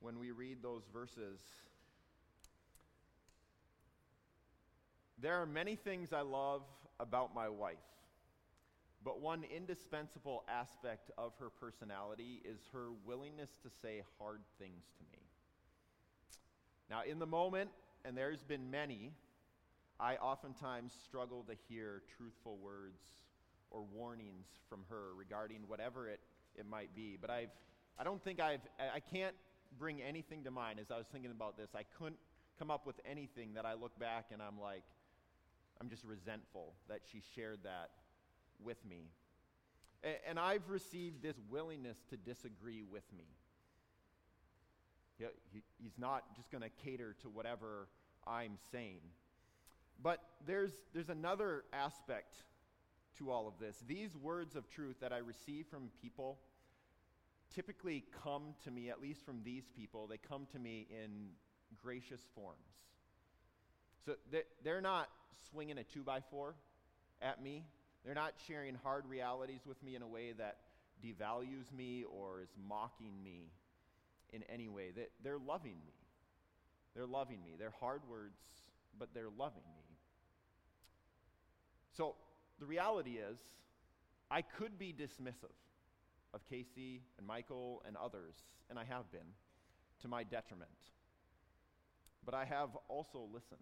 when we read those verses. There are many things I love about my wife, but one indispensable aspect of her personality is her willingness to say hard things to me. Now, in the moment, and there's been many, I oftentimes struggle to hear truthful words or warnings from her regarding whatever it, it might be. But I've, I don't think I've, I can't bring anything to mind as I was thinking about this. I couldn't come up with anything that I look back and I'm like, I'm just resentful that she shared that with me. And I've received this willingness to disagree with me. He's not just going to cater to whatever I'm saying. But there's, there's another aspect to all of this. These words of truth that I receive from people typically come to me, at least from these people, they come to me in gracious forms. So they're not swinging a two by four at me. They're not sharing hard realities with me in a way that devalues me or is mocking me in any way. They're loving me. They're loving me. They're hard words, but they're loving me. So the reality is, I could be dismissive of Casey and Michael and others, and I have been, to my detriment. But I have also listened.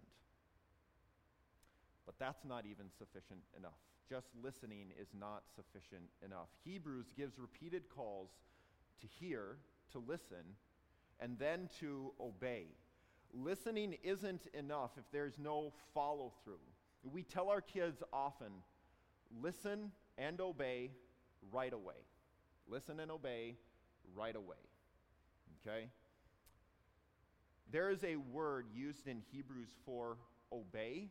But that's not even sufficient enough. Just listening is not sufficient enough. Hebrews gives repeated calls to hear, to listen, and then to obey. Listening isn't enough if there's no follow through. We tell our kids often listen and obey right away. Listen and obey right away. Okay? There is a word used in Hebrews for obey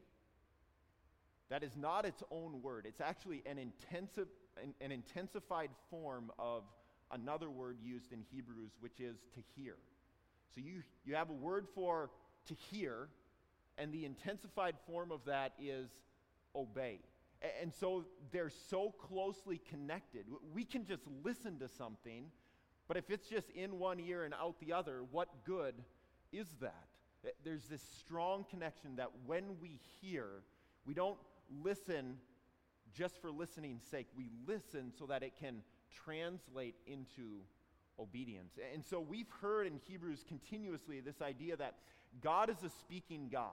that is not its own word. It's actually an, intensive, an, an intensified form of another word used in Hebrews, which is to hear. So you, you have a word for to hear, and the intensified form of that is obey. And so they're so closely connected. We can just listen to something, but if it's just in one ear and out the other, what good is that? There's this strong connection that when we hear, we don't listen just for listening's sake. We listen so that it can translate into obedience. And so we've heard in Hebrews continuously this idea that God is a speaking God.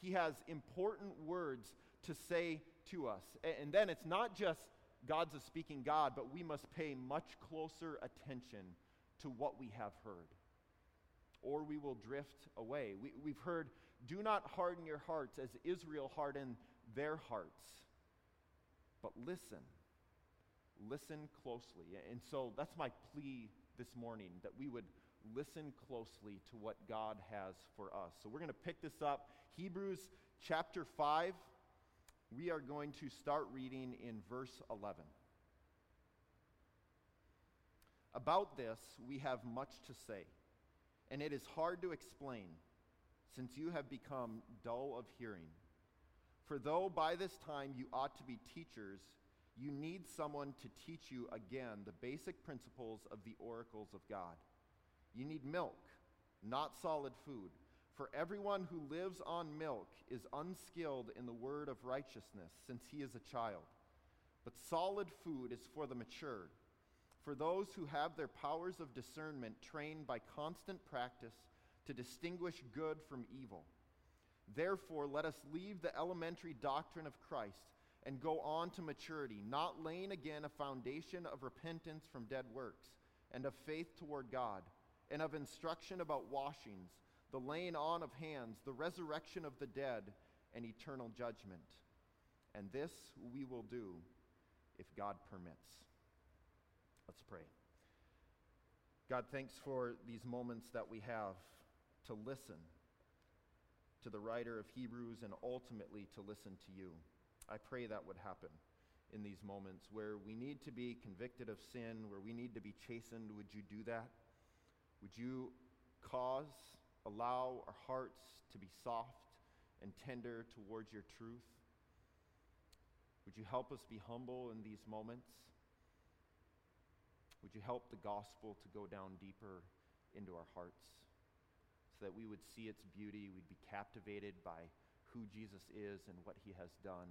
He has important words to say to us. And then it's not just God's a speaking God, but we must pay much closer attention to what we have heard, or we will drift away. We, have heard, do not harden your hearts as Israel hardened their hearts, but listen. Listen closely. And so that's my plea this morning that we would listen closely to what God has for us. So we're going to pick this up. Hebrews chapter 5. We are going to start reading in verse 11. About this, we have much to say, and it is hard to explain, since you have become dull of hearing. For though by this time you ought to be teachers, you need someone to teach you again the basic principles of the oracles of God. You need milk, not solid food. For everyone who lives on milk is unskilled in the word of righteousness, since he is a child. But solid food is for the mature, for those who have their powers of discernment trained by constant practice to distinguish good from evil. Therefore, let us leave the elementary doctrine of Christ and go on to maturity, not laying again a foundation of repentance from dead works and of faith toward God and of instruction about washings, the laying on of hands, the resurrection of the dead, and eternal judgment. And this we will do if God permits. Let's pray. God, thanks for these moments that we have to listen to the writer of Hebrews and ultimately to listen to you. I pray that would happen in these moments where we need to be convicted of sin, where we need to be chastened. Would you do that? Would you cause, allow our hearts to be soft and tender towards your truth? Would you help us be humble in these moments? Would you help the gospel to go down deeper into our hearts so that we would see its beauty, we'd be captivated by who Jesus is and what he has done,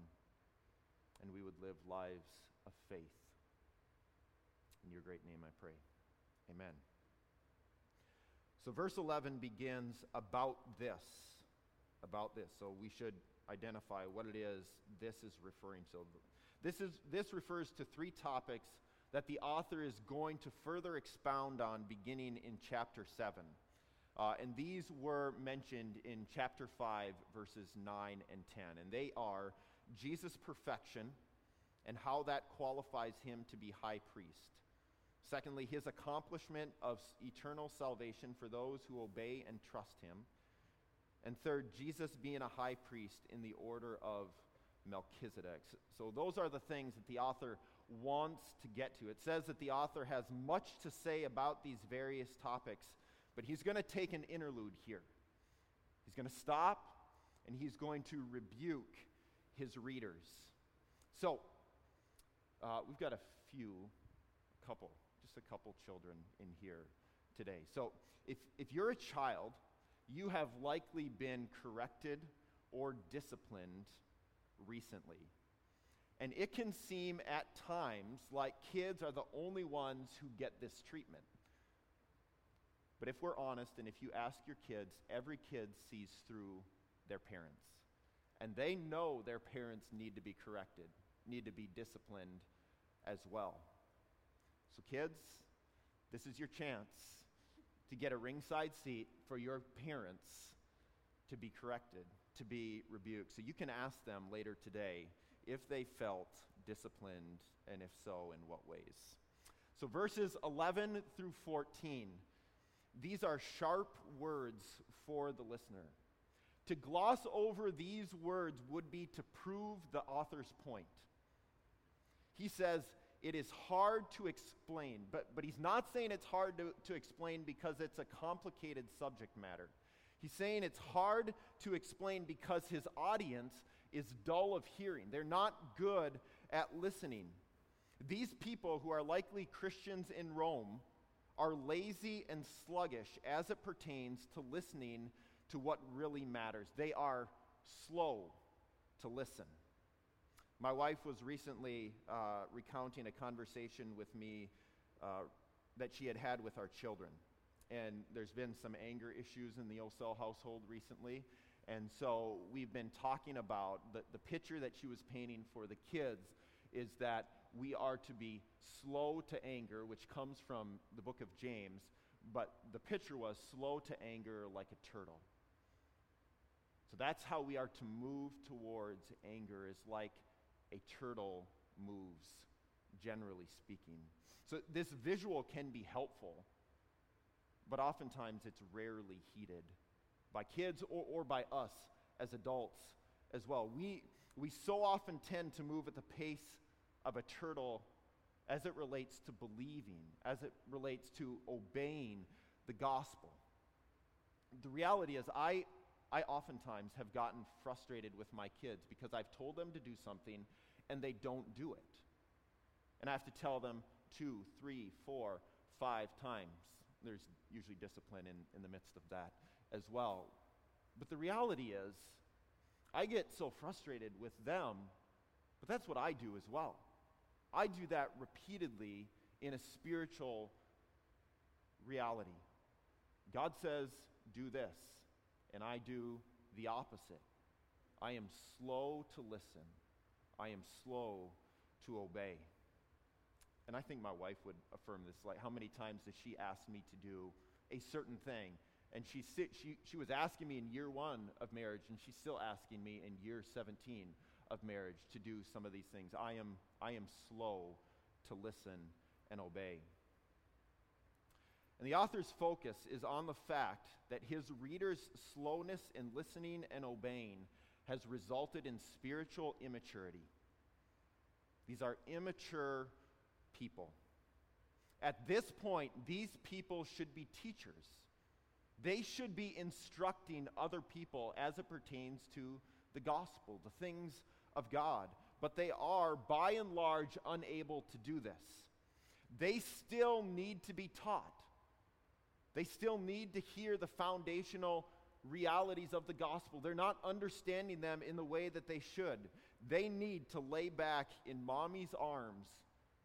and we would live lives of faith. In your great name I pray. Amen. So, verse 11 begins about this. About this. So, we should identify what it is this is referring to. This, is, this refers to three topics that the author is going to further expound on beginning in chapter 7. Uh, and these were mentioned in chapter 5, verses 9 and 10. And they are Jesus' perfection and how that qualifies him to be high priest. Secondly, his accomplishment of eternal salvation for those who obey and trust him. And third, Jesus being a high priest in the order of Melchizedek. So, those are the things that the author wants to get to. It says that the author has much to say about these various topics, but he's going to take an interlude here. He's going to stop and he's going to rebuke his readers. So, uh, we've got a few, a couple, a couple children in here today. So, if, if you're a child, you have likely been corrected or disciplined recently. And it can seem at times like kids are the only ones who get this treatment. But if we're honest, and if you ask your kids, every kid sees through their parents. And they know their parents need to be corrected, need to be disciplined as well. So, kids, this is your chance to get a ringside seat for your parents to be corrected, to be rebuked. So, you can ask them later today if they felt disciplined, and if so, in what ways. So, verses 11 through 14, these are sharp words for the listener. To gloss over these words would be to prove the author's point. He says, it is hard to explain, but, but he's not saying it's hard to, to explain because it's a complicated subject matter. He's saying it's hard to explain because his audience is dull of hearing. They're not good at listening. These people, who are likely Christians in Rome, are lazy and sluggish as it pertains to listening to what really matters. They are slow to listen. My wife was recently uh, recounting a conversation with me uh, that she had had with our children. And there's been some anger issues in the Osel household recently. And so we've been talking about the, the picture that she was painting for the kids is that we are to be slow to anger, which comes from the book of James, but the picture was slow to anger like a turtle. So that's how we are to move towards anger, is like a turtle moves, generally speaking. So this visual can be helpful, but oftentimes it's rarely heeded by kids or, or by us as adults as well. We, we so often tend to move at the pace of a turtle as it relates to believing, as it relates to obeying the gospel. The reality is, I, I oftentimes have gotten frustrated with my kids because I've told them to do something and they don't do it. And I have to tell them two, three, four, five times. There's usually discipline in, in the midst of that as well. But the reality is, I get so frustrated with them, but that's what I do as well. I do that repeatedly in a spiritual reality. God says, do this, and I do the opposite. I am slow to listen, I am slow to obey. And I think my wife would affirm this. Like, how many times does she ask me to do a certain thing? And she, she, she was asking me in year one of marriage, and she's still asking me in year 17 of marriage to do some of these things. I am, I am slow to listen and obey. And the author's focus is on the fact that his readers' slowness in listening and obeying has resulted in spiritual immaturity. These are immature people. At this point, these people should be teachers. They should be instructing other people as it pertains to the gospel, the things of God. But they are, by and large, unable to do this. They still need to be taught. They still need to hear the foundational realities of the gospel. They're not understanding them in the way that they should. They need to lay back in mommy's arms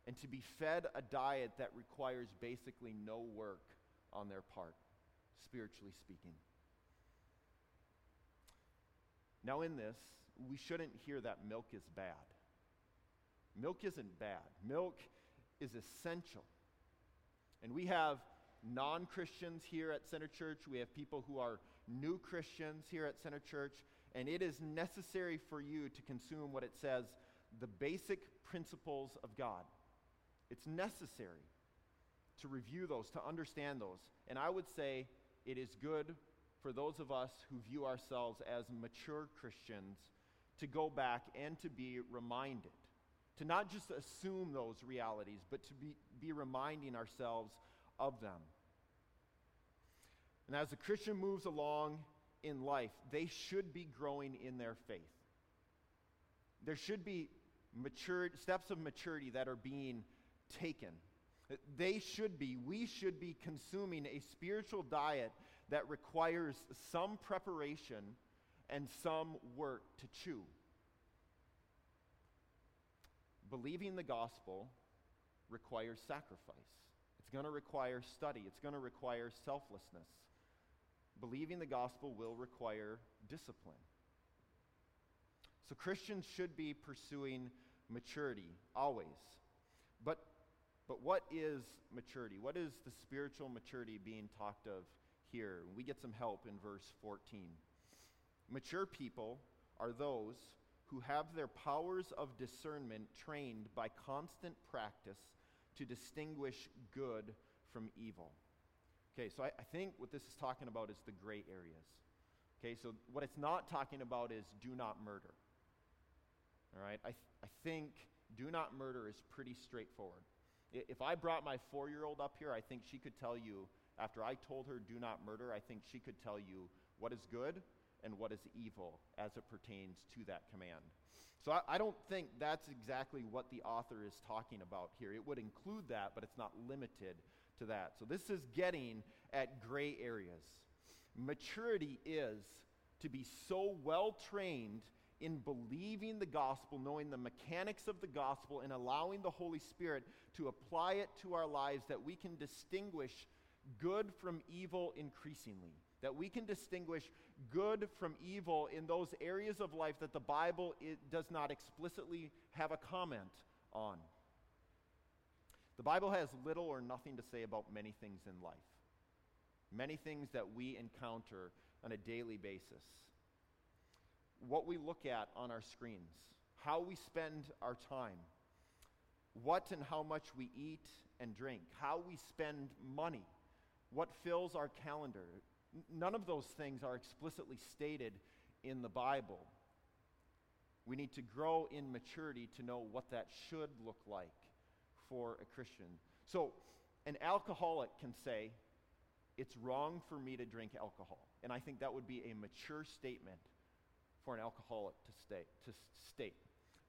and to be fed a diet that requires basically no work on their part, spiritually speaking. Now, in this, we shouldn't hear that milk is bad. Milk isn't bad, milk is essential. And we have non Christians here at Center Church, we have people who are new Christians here at Center Church, and it is necessary for you to consume what it says the basic principles of God. It's necessary to review those, to understand those. And I would say it is good for those of us who view ourselves as mature Christians to go back and to be reminded. To not just assume those realities, but to be, be reminding ourselves of them. And as the Christian moves along in life, they should be growing in their faith. There should be mature, steps of maturity that are being taken. They should be, we should be consuming a spiritual diet that requires some preparation and some work to chew. Believing the gospel requires sacrifice. It's going to require study. It's going to require selflessness believing the gospel will require discipline. So Christians should be pursuing maturity always. But, but what is maturity? What is the spiritual maturity being talked of here? We get some help in verse 14. Mature people are those who have their powers of discernment trained by constant practice to distinguish good from evil. Okay, so I, I think what this is talking about is the gray areas. Okay, so what it's not talking about is do not murder. All right, I, th- I think do not murder is pretty straightforward. If I brought my four year old up here, I think she could tell you, after I told her do not murder, I think she could tell you what is good and what is evil as it pertains to that command. So I, I, don't think that's exactly what the author is talking about here. It would include that, but it's not limited to that. So this is getting at gray areas. Maturity is to be so well trained in believing the gospel, knowing the mechanics of the gospel, and allowing the Holy Spirit to apply it to our lives that we can distinguish good from evil increasingly. That we can distinguish good from evil in those areas of life that the Bible does not explicitly have a comment on. The Bible has little or nothing to say about many things in life, many things that we encounter on a daily basis. What we look at on our screens, how we spend our time, what and how much we eat and drink, how we spend money, what fills our calendar. None of those things are explicitly stated in the Bible. We need to grow in maturity to know what that should look like for a Christian. So, an alcoholic can say, It's wrong for me to drink alcohol. And I think that would be a mature statement for an alcoholic to, stay, to state.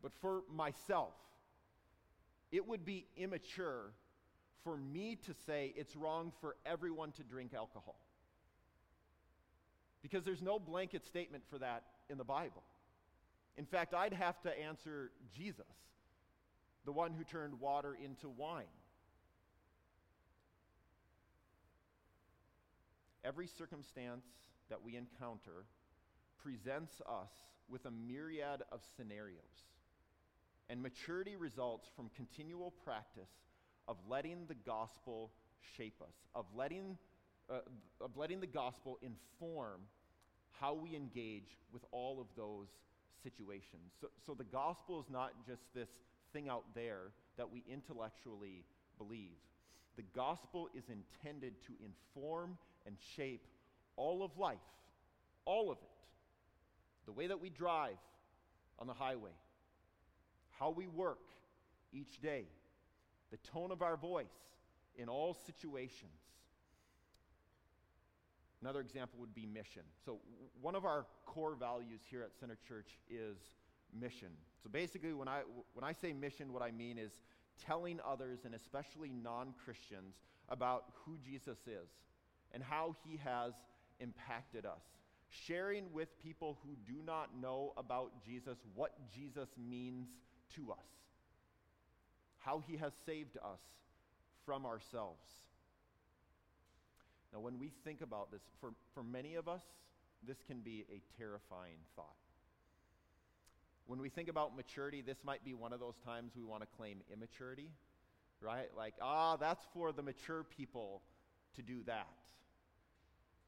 But for myself, it would be immature for me to say it's wrong for everyone to drink alcohol. Because there's no blanket statement for that in the Bible. In fact, I'd have to answer Jesus the one who turned water into wine. Every circumstance that we encounter presents us with a myriad of scenarios. And maturity results from continual practice of letting the gospel shape us, of letting, uh, of letting the gospel inform how we engage with all of those situations. So, so the gospel is not just this thing out there that we intellectually believe. The gospel is intended to inform and shape all of life, all of it. The way that we drive on the highway, how we work each day, the tone of our voice in all situations. Another example would be mission. So, one of our core values here at Center Church is mission. So basically, when I, when I say mission, what I mean is telling others, and especially non Christians, about who Jesus is and how he has impacted us. Sharing with people who do not know about Jesus what Jesus means to us, how he has saved us from ourselves. Now, when we think about this, for, for many of us, this can be a terrifying thought. When we think about maturity, this might be one of those times we want to claim immaturity, right? Like, ah, that's for the mature people to do that.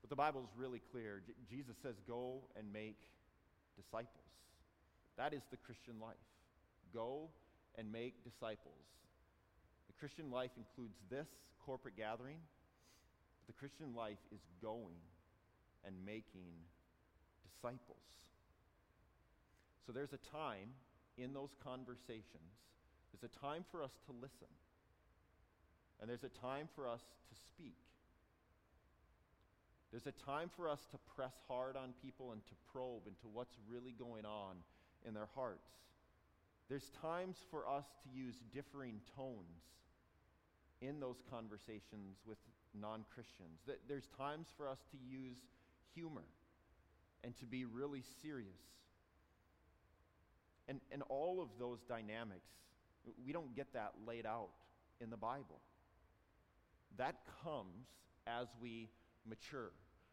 But the Bible is really clear. J- Jesus says, go and make disciples. That is the Christian life. Go and make disciples. The Christian life includes this corporate gathering. The Christian life is going and making disciples. So there's a time in those conversations, there's a time for us to listen, and there's a time for us to speak. There's a time for us to press hard on people and to probe into what's really going on in their hearts. There's times for us to use differing tones in those conversations with non Christians. That there's times for us to use humor and to be really serious. And, and all of those dynamics, we don't get that laid out in the Bible. That comes as we mature.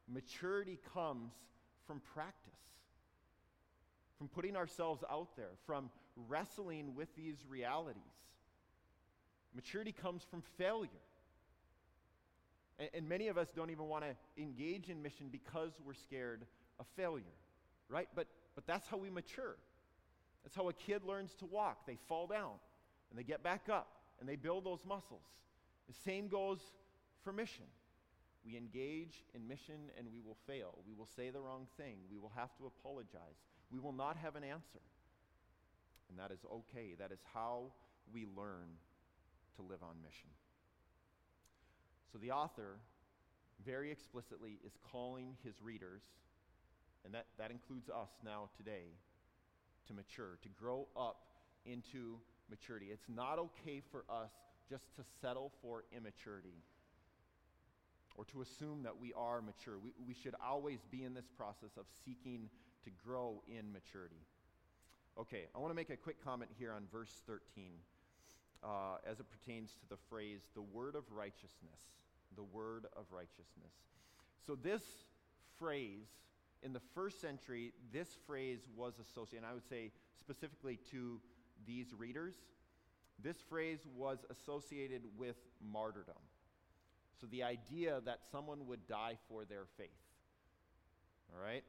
Maturity comes from practice, from putting ourselves out there, from wrestling with these realities. Maturity comes from failure. And, and many of us don't even want to engage in mission because we're scared of failure, right? But, but that's how we mature. That's how a kid learns to walk. They fall down and they get back up and they build those muscles. The same goes for mission. We engage in mission and we will fail. We will say the wrong thing. We will have to apologize. We will not have an answer. And that is okay. That is how we learn to live on mission. So the author very explicitly is calling his readers, and that, that includes us now today, to mature, to grow up into maturity. It's not okay for us just to settle for immaturity or to assume that we are mature. We, we should always be in this process of seeking to grow in maturity. Okay, I want to make a quick comment here on verse 13 uh, as it pertains to the phrase, the word of righteousness. The word of righteousness. So, this phrase, in the first century, this phrase was associated, and I would say specifically to these readers, this phrase was associated with martyrdom. So, the idea that someone would die for their faith. All right?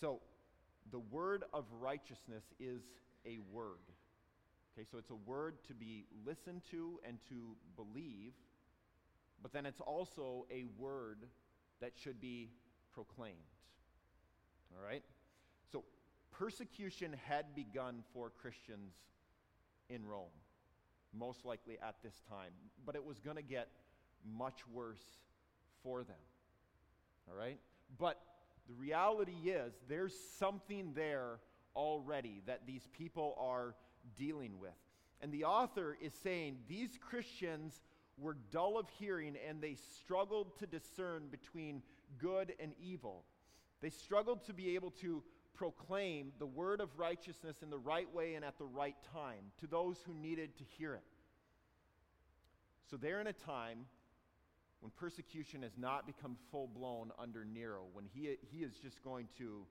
So, the word of righteousness is a word. Okay, so it's a word to be listened to and to believe, but then it's also a word that should be proclaimed. All right? So persecution had begun for Christians in Rome, most likely at this time, but it was going to get much worse for them. All right? But the reality is, there's something there already that these people are dealing with. And the author is saying these Christians were dull of hearing and they struggled to discern between good and evil. They struggled to be able to proclaim the word of righteousness in the right way and at the right time to those who needed to hear it. So they're in a time when persecution has not become full blown under Nero, when he, he is just going to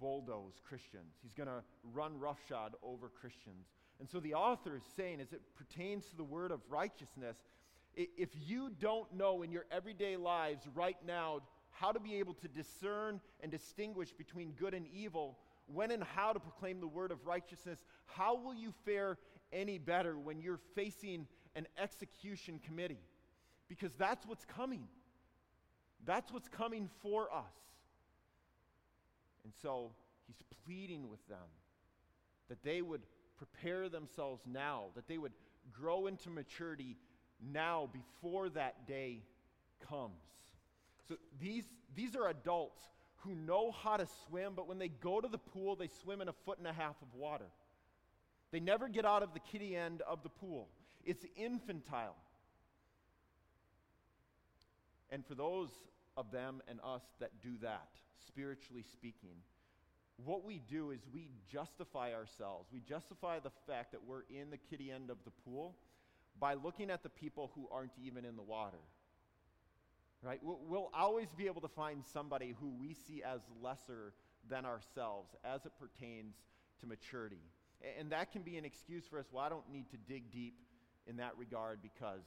bulldoze Christians. He's going to run roughshod over Christians. And so the author is saying, as it pertains to the word of righteousness, if you don't know in your everyday lives right now how to be able to discern and distinguish between good and evil, when and how to proclaim the word of righteousness, how will you fare any better when you're facing an execution committee? Because that's what's coming. That's what's coming for us. And so he's pleading with them that they would prepare themselves now, that they would grow into maturity now before that day comes. So these, these are adults who know how to swim, but when they go to the pool, they swim in a foot and a half of water. They never get out of the kiddie end of the pool. It's infantile. And for those of them and us that do that, spiritually speaking. What we do is we justify ourselves. We justify the fact that we're in the kiddie end of the pool by looking at the people who aren't even in the water. Right? We'll always be able to find somebody who we see as lesser than ourselves as it pertains to maturity. And that can be an excuse for us. Well, I don't need to dig deep in that regard because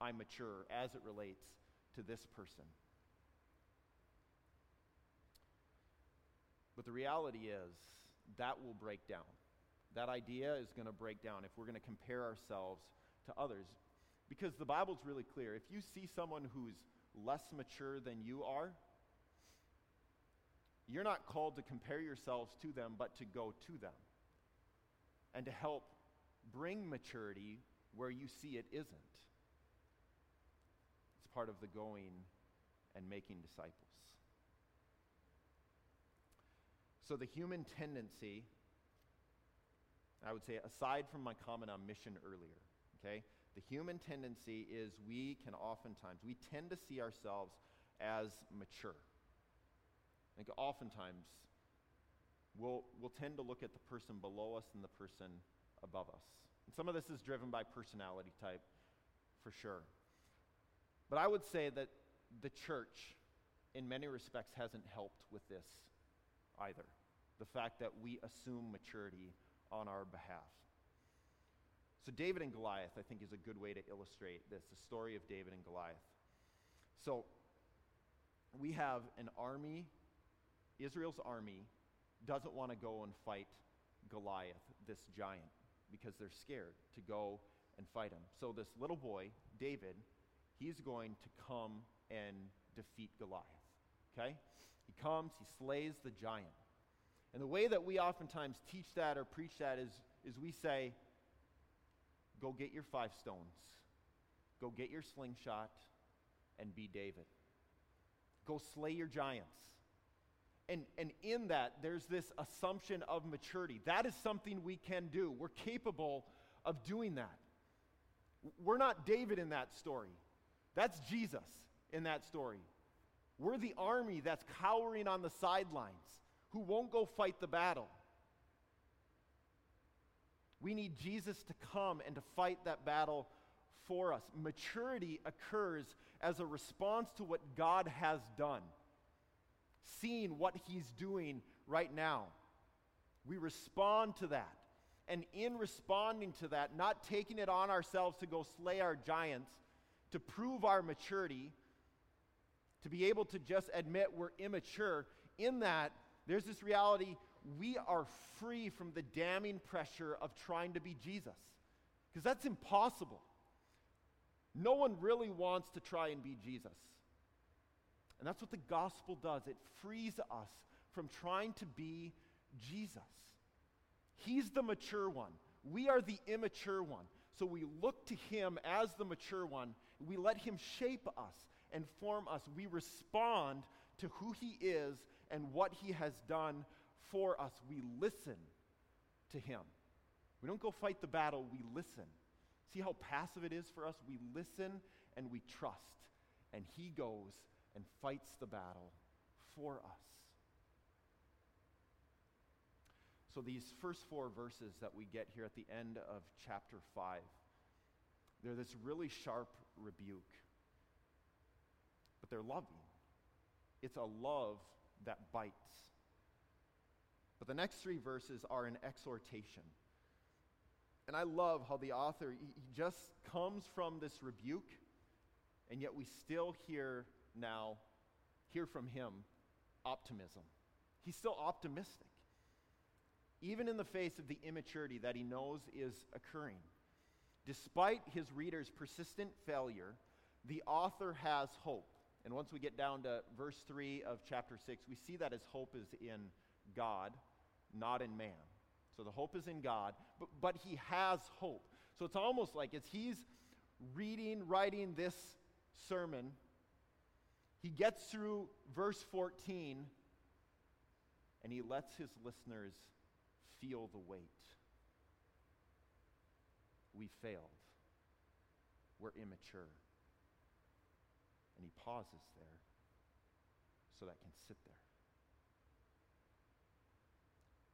I'm mature as it relates to this person. But the reality is, that will break down. That idea is going to break down if we're going to compare ourselves to others. Because the Bible's really clear. If you see someone who's less mature than you are, you're not called to compare yourselves to them, but to go to them and to help bring maturity where you see it isn't. It's part of the going and making disciples. So, the human tendency, I would say, aside from my comment on mission earlier, okay, the human tendency is we can oftentimes, we tend to see ourselves as mature. I think oftentimes we'll, we'll tend to look at the person below us and the person above us. And some of this is driven by personality type, for sure. But I would say that the church, in many respects, hasn't helped with this either. The fact that we assume maturity on our behalf. So, David and Goliath, I think, is a good way to illustrate this the story of David and Goliath. So, we have an army Israel's army doesn't want to go and fight Goliath, this giant, because they're scared to go and fight him. So, this little boy, David, he's going to come and defeat Goliath. Okay? He comes, he slays the giant. And the way that we oftentimes teach that or preach that is, is we say, go get your five stones, go get your slingshot, and be David. Go slay your giants. And, and in that, there's this assumption of maturity. That is something we can do. We're capable of doing that. We're not David in that story, that's Jesus in that story. We're the army that's cowering on the sidelines who won't go fight the battle. We need Jesus to come and to fight that battle for us. Maturity occurs as a response to what God has done seeing what He's doing right now. We respond to that. And in responding to that, not taking it on ourselves to go slay our giants, to prove our maturity, to be able to just admit we're immature, in that, there's this reality we are free from the damning pressure of trying to be Jesus. Because that's impossible. No one really wants to try and be Jesus. And that's what the gospel does it frees us from trying to be Jesus. He's the mature one, we are the immature one. So we look to him as the mature one. We let him shape us and form us. We respond to who he is and what he has done for us. We listen to him. We don't go fight the battle, we listen. See how passive it is for us? We listen and we trust. And he goes and fights the battle for us. So, these first four verses that we get here at the end of chapter 5, they're this really sharp rebuke, but they're loving. It's a love that bites. But the next three verses are an exhortation. And I love how the author, he just comes from this rebuke, and yet we still hear now hear from him optimism. He's still optimistic, even in the face of the immaturity that he knows is occurring. Despite his readers' persistent failure, the author has hope. And once we get down to verse 3 of chapter 6, we see that his hope is in God, not in man. So the hope is in God, but, but he has hope. So it's almost like as he's reading, writing this sermon, he gets through verse 14 and he lets his listeners feel the weight. We failed. We're immature. And he pauses there. so that can sit there.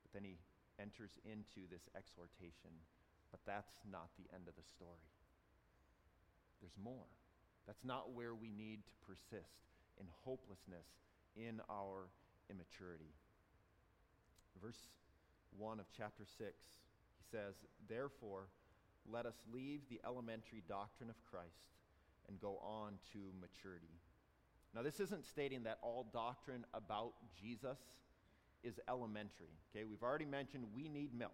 But then he enters into this exhortation, but that's not the end of the story. There's more. That's not where we need to persist in hopelessness in our immaturity. Verse 1 of chapter 6, he says, Therefore, let us leave the elementary doctrine of Christ and go on to maturity. Now, this isn't stating that all doctrine about Jesus is elementary. Okay, we've already mentioned we need milk.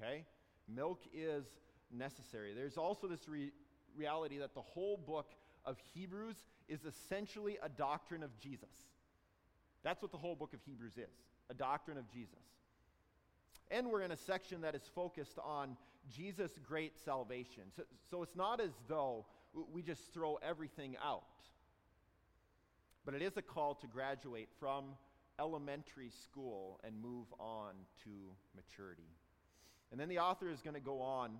Okay, milk is necessary. There's also this re- reality that the whole book of Hebrews is essentially a doctrine of Jesus. That's what the whole book of Hebrews is a doctrine of Jesus. And we're in a section that is focused on Jesus' great salvation. So, so it's not as though we just throw everything out, but it is a call to graduate from elementary school and move on to maturity. And then the author is going to go on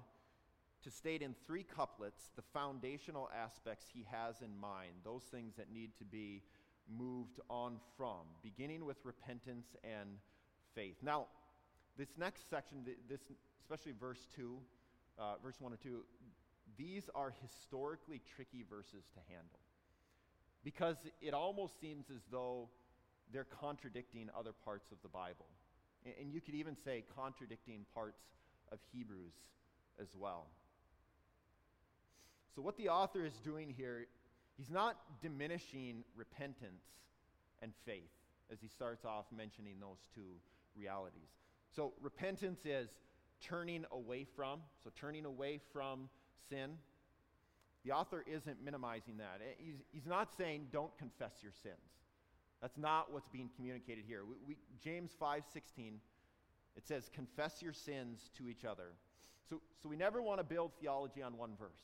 to state in three couplets the foundational aspects he has in mind, those things that need to be moved on from, beginning with repentance and faith. Now, this next section, this especially verse 2, uh, verse 1 or 2, these are historically tricky verses to handle because it almost seems as though they're contradicting other parts of the Bible. And, you could even say contradicting parts of Hebrews as well. So, what the author is doing here, he's not diminishing repentance and faith as he starts off mentioning those two realities. So, repentance is turning away from, so turning away from sin. The author isn't minimizing that. Eh, he's, he's not saying don't confess your sins. That's not what's being communicated here. We, we, James 5:16 it says confess your sins to each other. So, so we never want to build theology on one verse.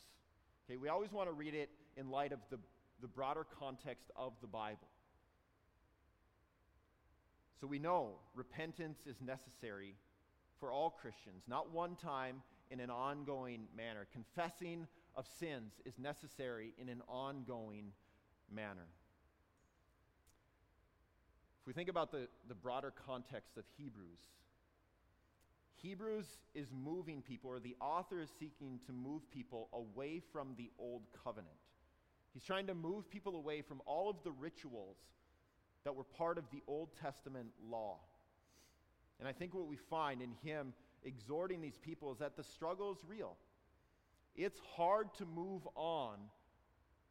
Okay, we always want to read it in light of the, the broader context of the Bible. So we know repentance is necessary for all Christians, not one time in an ongoing manner. Confessing of sins is necessary in an ongoing manner. If we think about the, the broader context of Hebrews, Hebrews is moving people, or the author is seeking to move people away from the old covenant. He's trying to move people away from all of the rituals that were part of the Old Testament law. And I think what we find in him exhorting these people is that the struggle is real. It's hard to move on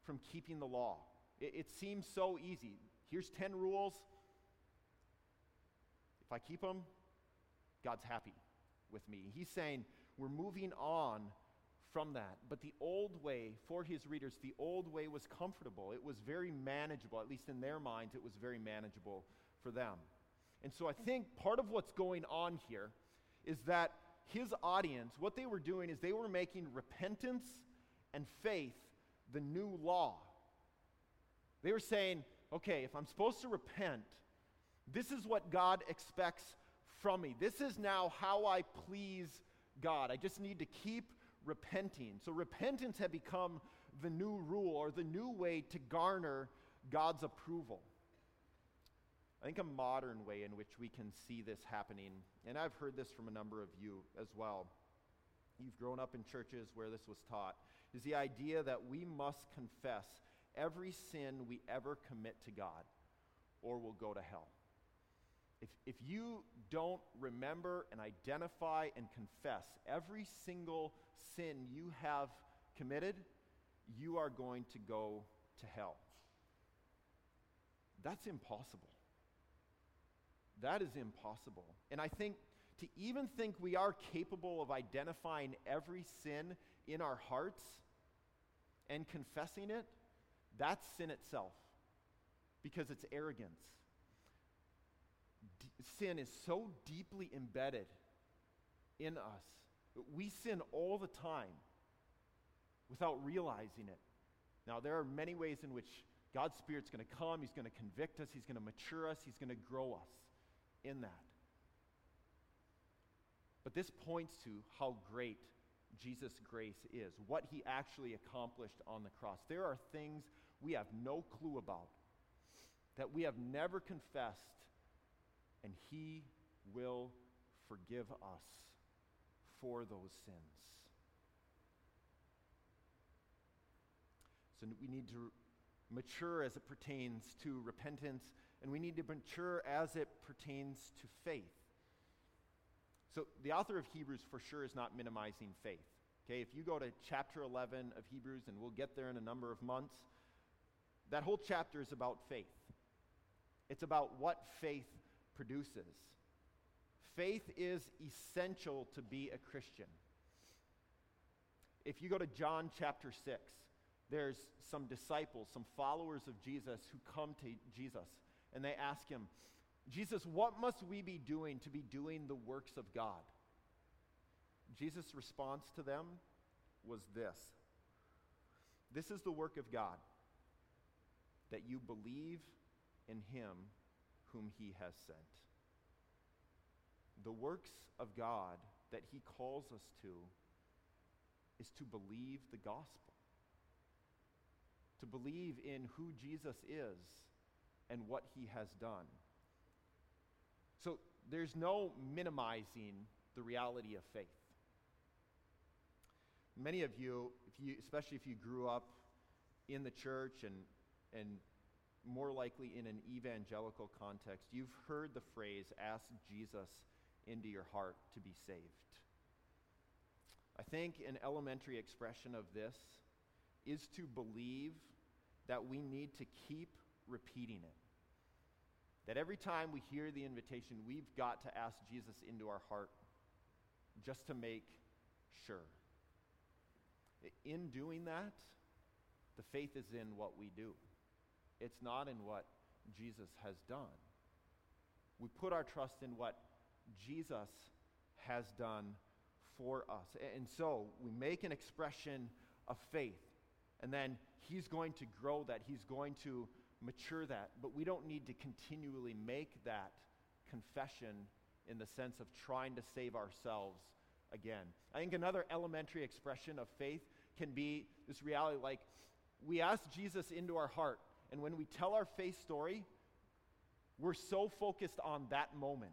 from keeping the law. It, it seems so easy. Here's 10 rules, if I keep them, God's happy with me. He's saying we're moving on from that. But the old way, for his readers, the old way was comfortable. It was very manageable, at least in their minds, it was very manageable for them. And so I think part of what's going on here is that his audience, what they were doing is they were making repentance and faith the new law. They were saying, okay, if I'm supposed to repent, this is what God expects from me. This is now how I please God. I just need to keep repenting. So repentance had become the new rule or the new way to garner God's approval. I think a modern way in which we can see this happening, and I've heard this from a number of you as well. You've grown up in churches where this was taught, is the idea that we must confess every sin we ever commit to God or we'll go to hell. If, if you don't remember and identify and confess every single sin you have committed, you are going to go to hell. That's impossible. That is impossible. And I think to even think we are capable of identifying every sin in our hearts and confessing it, that's sin itself because it's arrogance sin is so deeply embedded in us. We sin all the time without realizing it. Now, there are many ways in which God's Spirit's going to come, He's going to convict us, He's going to mature us, He's going to grow us in that. But this points to how great Jesus' grace is, what He actually accomplished on the cross. There are things we have no clue about that we have never confessed, and He will forgive us for those sins. So we need to mature as it pertains to repentance, and we need to mature as it pertains to faith. So the author of Hebrews for sure is not minimizing faith. Okay, if you go to chapter 11 of Hebrews, and we'll get there in a number of months, that whole chapter is about faith. It's about what faith produces. Faith is essential to be a Christian. If you go to John chapter 6, there's some disciples, some followers of Jesus who come to Jesus and they ask him, Jesus, what must we be doing to be doing the works of God? Jesus' response to them was this This is the work of God, that you believe in him whom he has sent. The works of God that he calls us to is to believe the gospel, to believe in who Jesus is and what he has done. So there's no minimizing the reality of faith. Many of you, if you especially if you grew up in the church and, and more likely in an evangelical context, you've heard the phrase, ask Jesus into your heart to be saved. I think an elementary expression of this is to believe that we need to keep repeating it. That every time we hear the invitation, we've got to ask Jesus into our heart just to make sure. In doing that, the faith is in what we do, it's not in what Jesus has done. We put our trust in what Jesus has done for us. And so we make an expression of faith, and then He's going to grow that, He's going to mature that. But we don't need to continually make that confession in the sense of trying to save ourselves again. I think another elementary expression of faith can be this reality like we ask Jesus into our heart, and when we tell our faith story, we're so focused on that moment.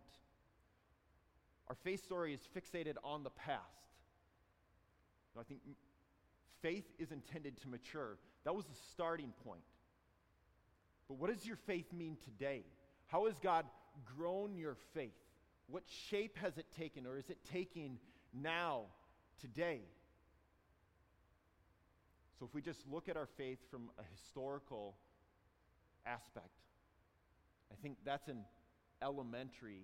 Our faith story is fixated on the past. I think faith is intended to mature. That was the starting point. But what does your faith mean today? How has God grown your faith? What shape has it taken, or is it taking now, today? So, if we just look at our faith from a historical aspect, I think that's an elementary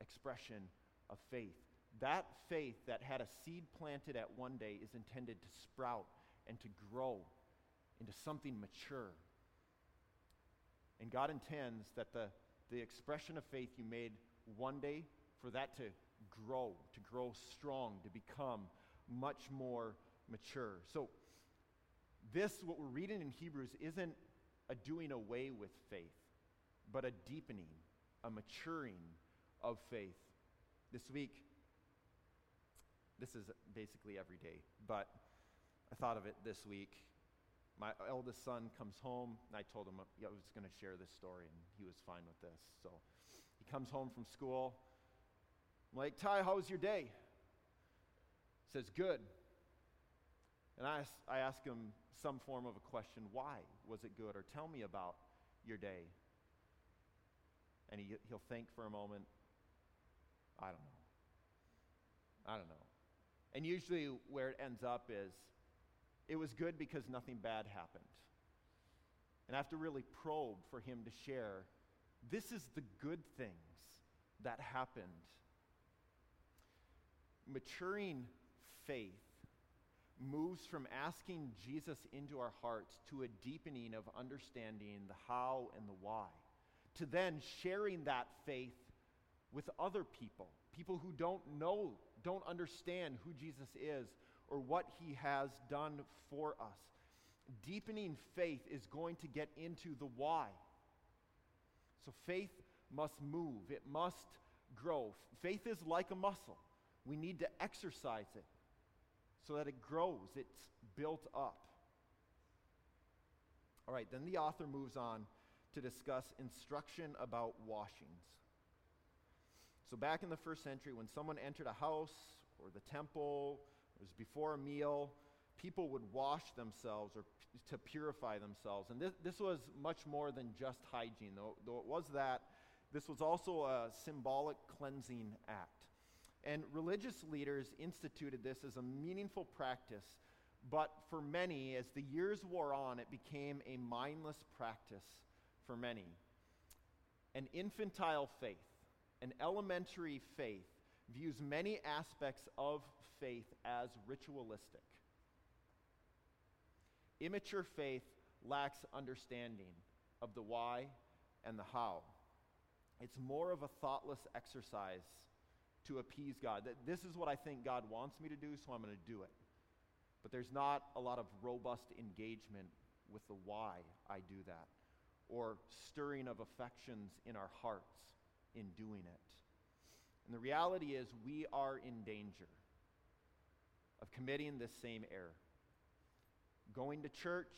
expression of faith. That faith that had a seed planted at one day is intended to sprout and to grow into something mature. And God intends that the, the expression of faith you made one day, for that to grow, to grow strong, to become much more mature. So, this, what we're reading in Hebrews, isn't a doing away with faith, but a deepening, a maturing of faith. This week, this is basically every day, but I thought of it this week. My eldest son comes home, and I told him I was going to share this story, and he was fine with this. So he comes home from school. I'm like, Ty, how was your day? He says, Good. And I, I ask him some form of a question why was it good? Or tell me about your day. And he, he'll think for a moment, I don't know. I don't know. And usually, where it ends up is it was good because nothing bad happened. And I have to really probe for him to share this is the good things that happened. Maturing faith moves from asking Jesus into our hearts to a deepening of understanding the how and the why, to then sharing that faith with other people, people who don't know, don't understand who Jesus is or what he has done for us. Deepening faith is going to get into the why. So faith must move, it must grow. Faith is like a muscle. We need to exercise it so that it grows, it's built up. All right, then the author moves on to discuss instruction about washings. So, back in the first century, when someone entered a house or the temple, was before a meal, people would wash themselves or p- to purify themselves. And this, this was much more than just hygiene, though, though it was that. This was also a symbolic cleansing act. And religious leaders instituted this as a meaningful practice, but for many, as the years wore on, it became a mindless practice for many. An infantile faith, an elementary faith, views many aspects of faith as ritualistic. Immature faith lacks understanding of the why and the how. It's more of a thoughtless exercise to appease God. That this is what I think God wants me to do, so I'm going to do it. But there's not a lot of robust engagement with the why I do that or stirring of affections in our hearts in doing it. And the reality is, we are in danger of committing this same error. Going to church,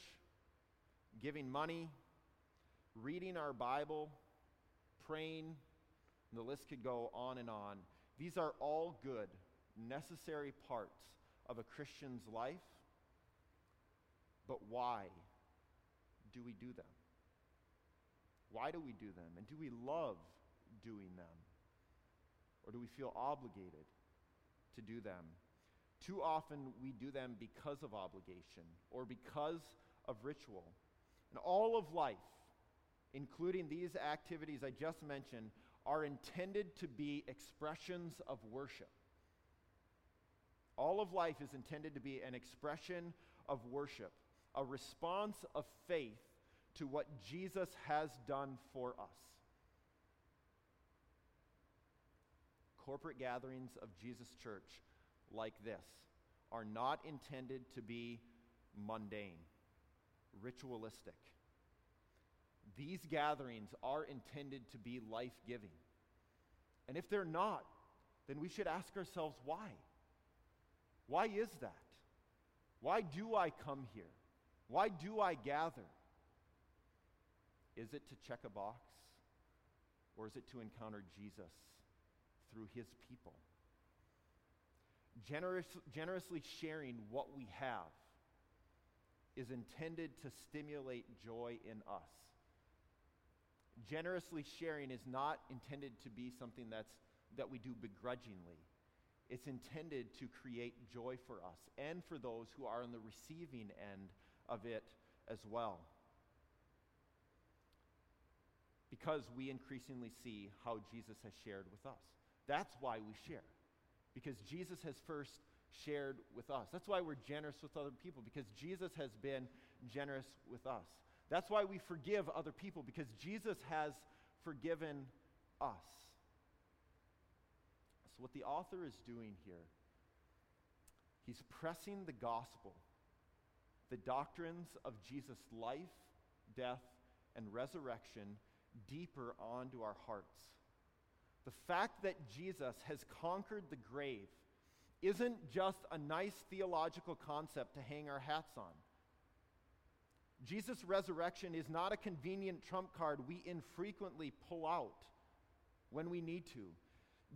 giving money, reading our Bible, praying, the list could go on and on. These are all good, necessary parts of a Christian's life. But why do we do them? Why do we do them? And do we love doing them? Or do we feel obligated to do them? Too often we do them because of obligation or because of ritual. And all of life, including these activities I just mentioned, are intended to be expressions of worship. All of life is intended to be an expression of worship, a response of faith to what Jesus has done for us. Corporate gatherings of Jesus Church like this are not intended to be mundane, ritualistic. These gatherings are intended to be life giving. And if they're not, then we should ask ourselves why? Why is that? Why do I come here? Why do I gather? Is it to check a box? Or is it to encounter Jesus through his people? Generous, generously sharing what we have is intended to stimulate joy in us. Generously sharing is not intended to be something that's, that we do begrudgingly. It's intended to create joy for us and for those who are on the receiving end of it as well. Because we increasingly see how Jesus has shared with us. That's why we share. Because Jesus has first shared with us. That's why we're generous with other people, because Jesus has been generous with us. That's why we forgive other people, because Jesus has forgiven us. So, what the author is doing here, he's pressing the gospel, the doctrines of Jesus' life, death, and resurrection deeper onto our hearts. The fact that Jesus has conquered the grave isn't just a nice theological concept to hang our hats on. Jesus' resurrection is not a convenient trump card we infrequently pull out when we need to.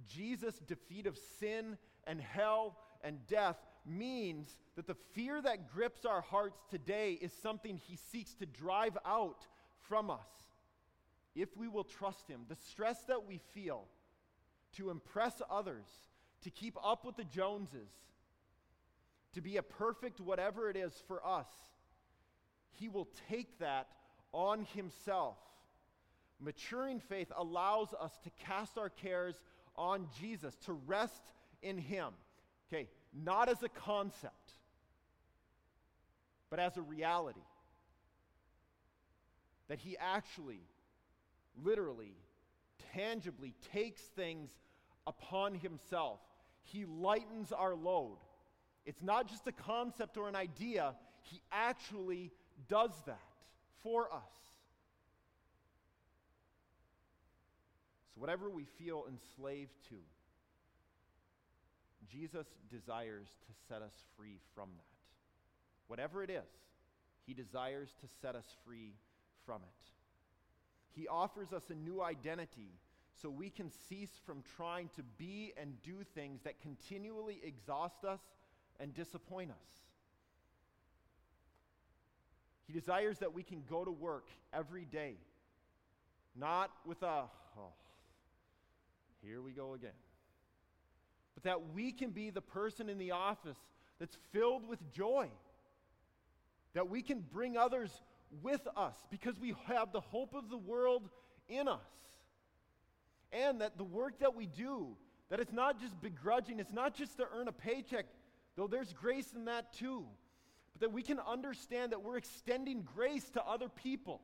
Jesus' defeat of sin and hell and death means that the fear that grips our hearts today is something he seeks to drive out from us if we will trust him. The stress that we feel to impress others, to keep up with the Joneses, to be a perfect whatever it is for us, he will take that on himself. Maturing faith allows us to cast our cares on Jesus, to rest in him. Okay, not as a concept, but as a reality. That he actually, literally, tangibly takes things upon himself. He lightens our load. It's not just a concept or an idea, he actually does that for us. So, whatever we feel enslaved to, Jesus desires to set us free from that. Whatever it is, he desires to set us free from it. He offers us a new identity so we can cease from trying to be and do things that continually exhaust us and disappoint us. He desires that we can go to work every day, not with a, oh, here we go again, but that we can be the person in the office that's filled with joy, that we can bring others with us because we have the hope of the world in us. And that the work that we do, that it's not just begrudging, it's not just to earn a paycheck, though there's grace in that too, but that we can understand that we're extending grace to other people.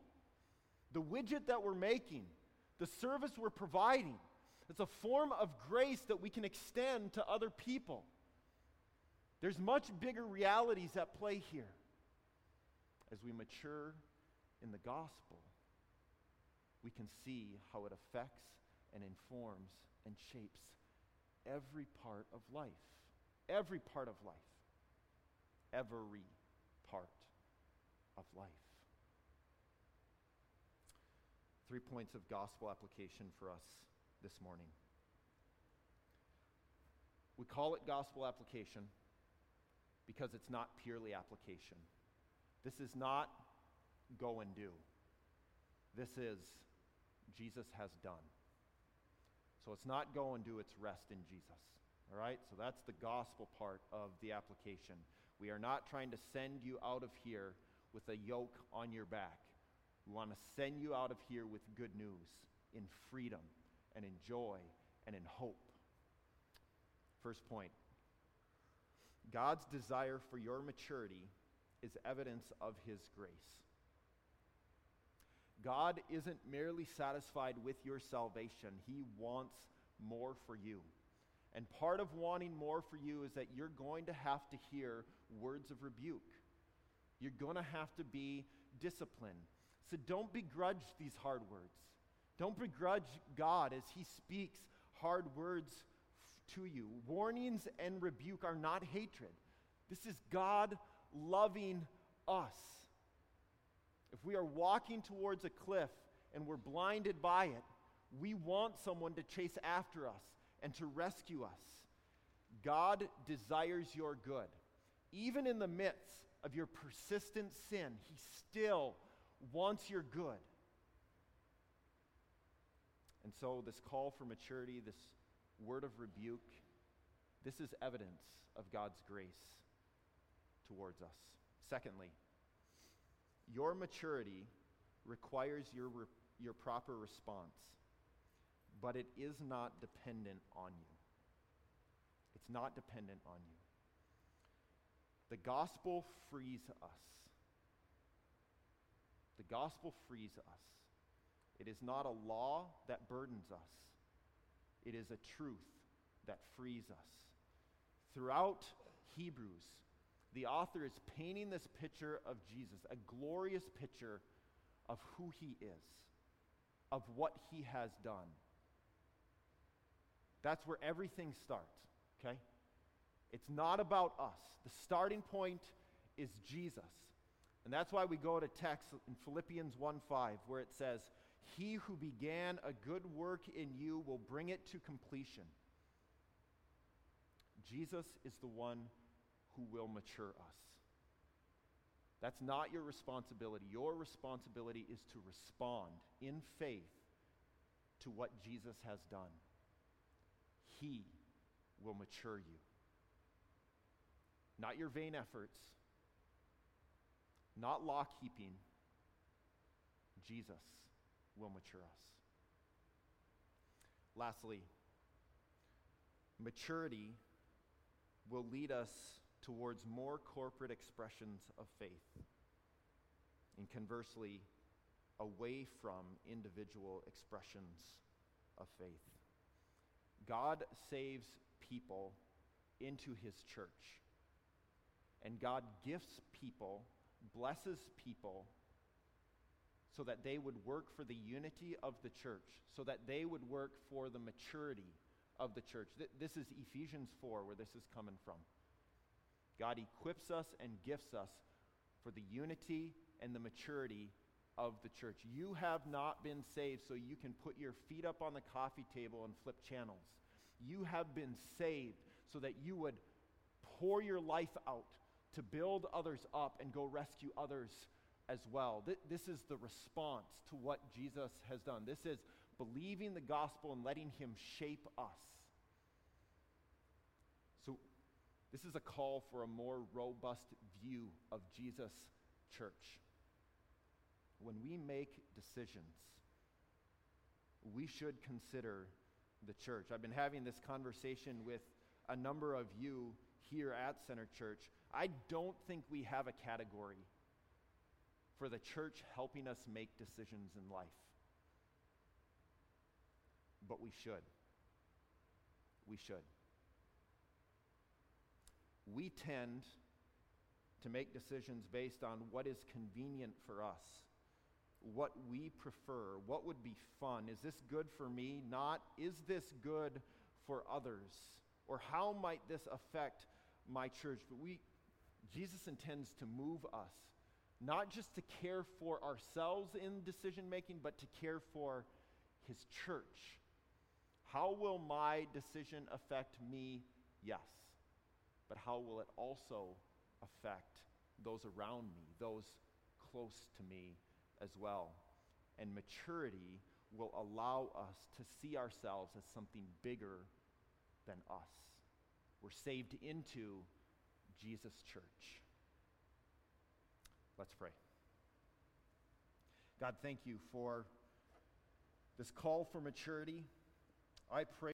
The widget that we're making, the service we're providing, it's a form of grace that we can extend to other people. There's much bigger realities at play here as we mature in the gospel. We can see how it affects and informs and shapes every part of life. Every part of life. Every part of life. Three points of gospel application for us this morning. We call it gospel application because it's not purely application. This is not go and do. This is Jesus has done. So it's not go and do, it's rest in Jesus. All right? So that's the gospel part of the application. We are not trying to send you out of here with a yoke on your back. We want to send you out of here with good news in freedom and in joy and in hope. First point God's desire for your maturity is evidence of His grace. God isn't merely satisfied with your salvation, He wants more for you. And part of wanting more for you is that you're going to have to hear words of rebuke. You're going to have to be disciplined. So don't begrudge these hard words. Don't begrudge God as He speaks hard words f- to you. Warnings and rebuke are not hatred. This is God loving us. If we are walking towards a cliff and we're blinded by it, we want someone to chase after us and to rescue us. God desires your good. Even in the midst of your persistent sin, He still wants your good. And so, this call for maturity, this word of rebuke, this is evidence of God's grace towards us. Secondly, your maturity requires your, re- your proper response, but it is not dependent on you. It's not dependent on you. The gospel frees us. The gospel frees us. It is not a law that burdens us, it is a truth that frees us. Throughout Hebrews, the author is painting this picture of Jesus, a glorious picture of who he is, of what he has done. That's where everything starts, okay? It's not about us. The starting point is Jesus. And that's why we go to text in Philippians 1 5, where it says, He who began a good work in you will bring it to completion. Jesus is the one who will mature us. That's not your responsibility. Your responsibility is to respond in faith to what Jesus has done. He will mature you. Not your vain efforts, not law keeping. Jesus will mature us. Lastly, maturity will lead us towards more corporate expressions of faith, and conversely, away from individual expressions of faith. God saves people into his church, and God gifts people, blesses people so that they would work for the unity of the church, so that they would work for the maturity of the church. This is Ephesians 4, where this is coming from. God equips us and gifts us for the unity and the maturity of the church. You have not been saved so you can put your feet up on the coffee table and flip channels. You have been saved so that you would pour your life out to build others up and go rescue others as well. Th- this is the response to what Jesus has done. This is believing the gospel and letting Him shape us. So, this is a call for a more robust view of Jesus' church. When we make decisions, we should consider the church. I've been having this conversation with a number of you here at Center Church. I don't think we have a category for the church helping us make decisions in life. But we should. We should. We tend to make decisions based on what is convenient for us, what we prefer, what would be fun. Is this good for me? Not, is this good for others? Or how might this affect my church? But we, Jesus intends to move us, not just to care for ourselves in decision making, but to care for his church. How will my decision affect me? Yes. But how will it also affect those around me, those close to me as well? And maturity will allow us to see ourselves as something bigger than us. We're saved into Jesus' church. Let's pray. God, thank you for this call for maturity. I pray.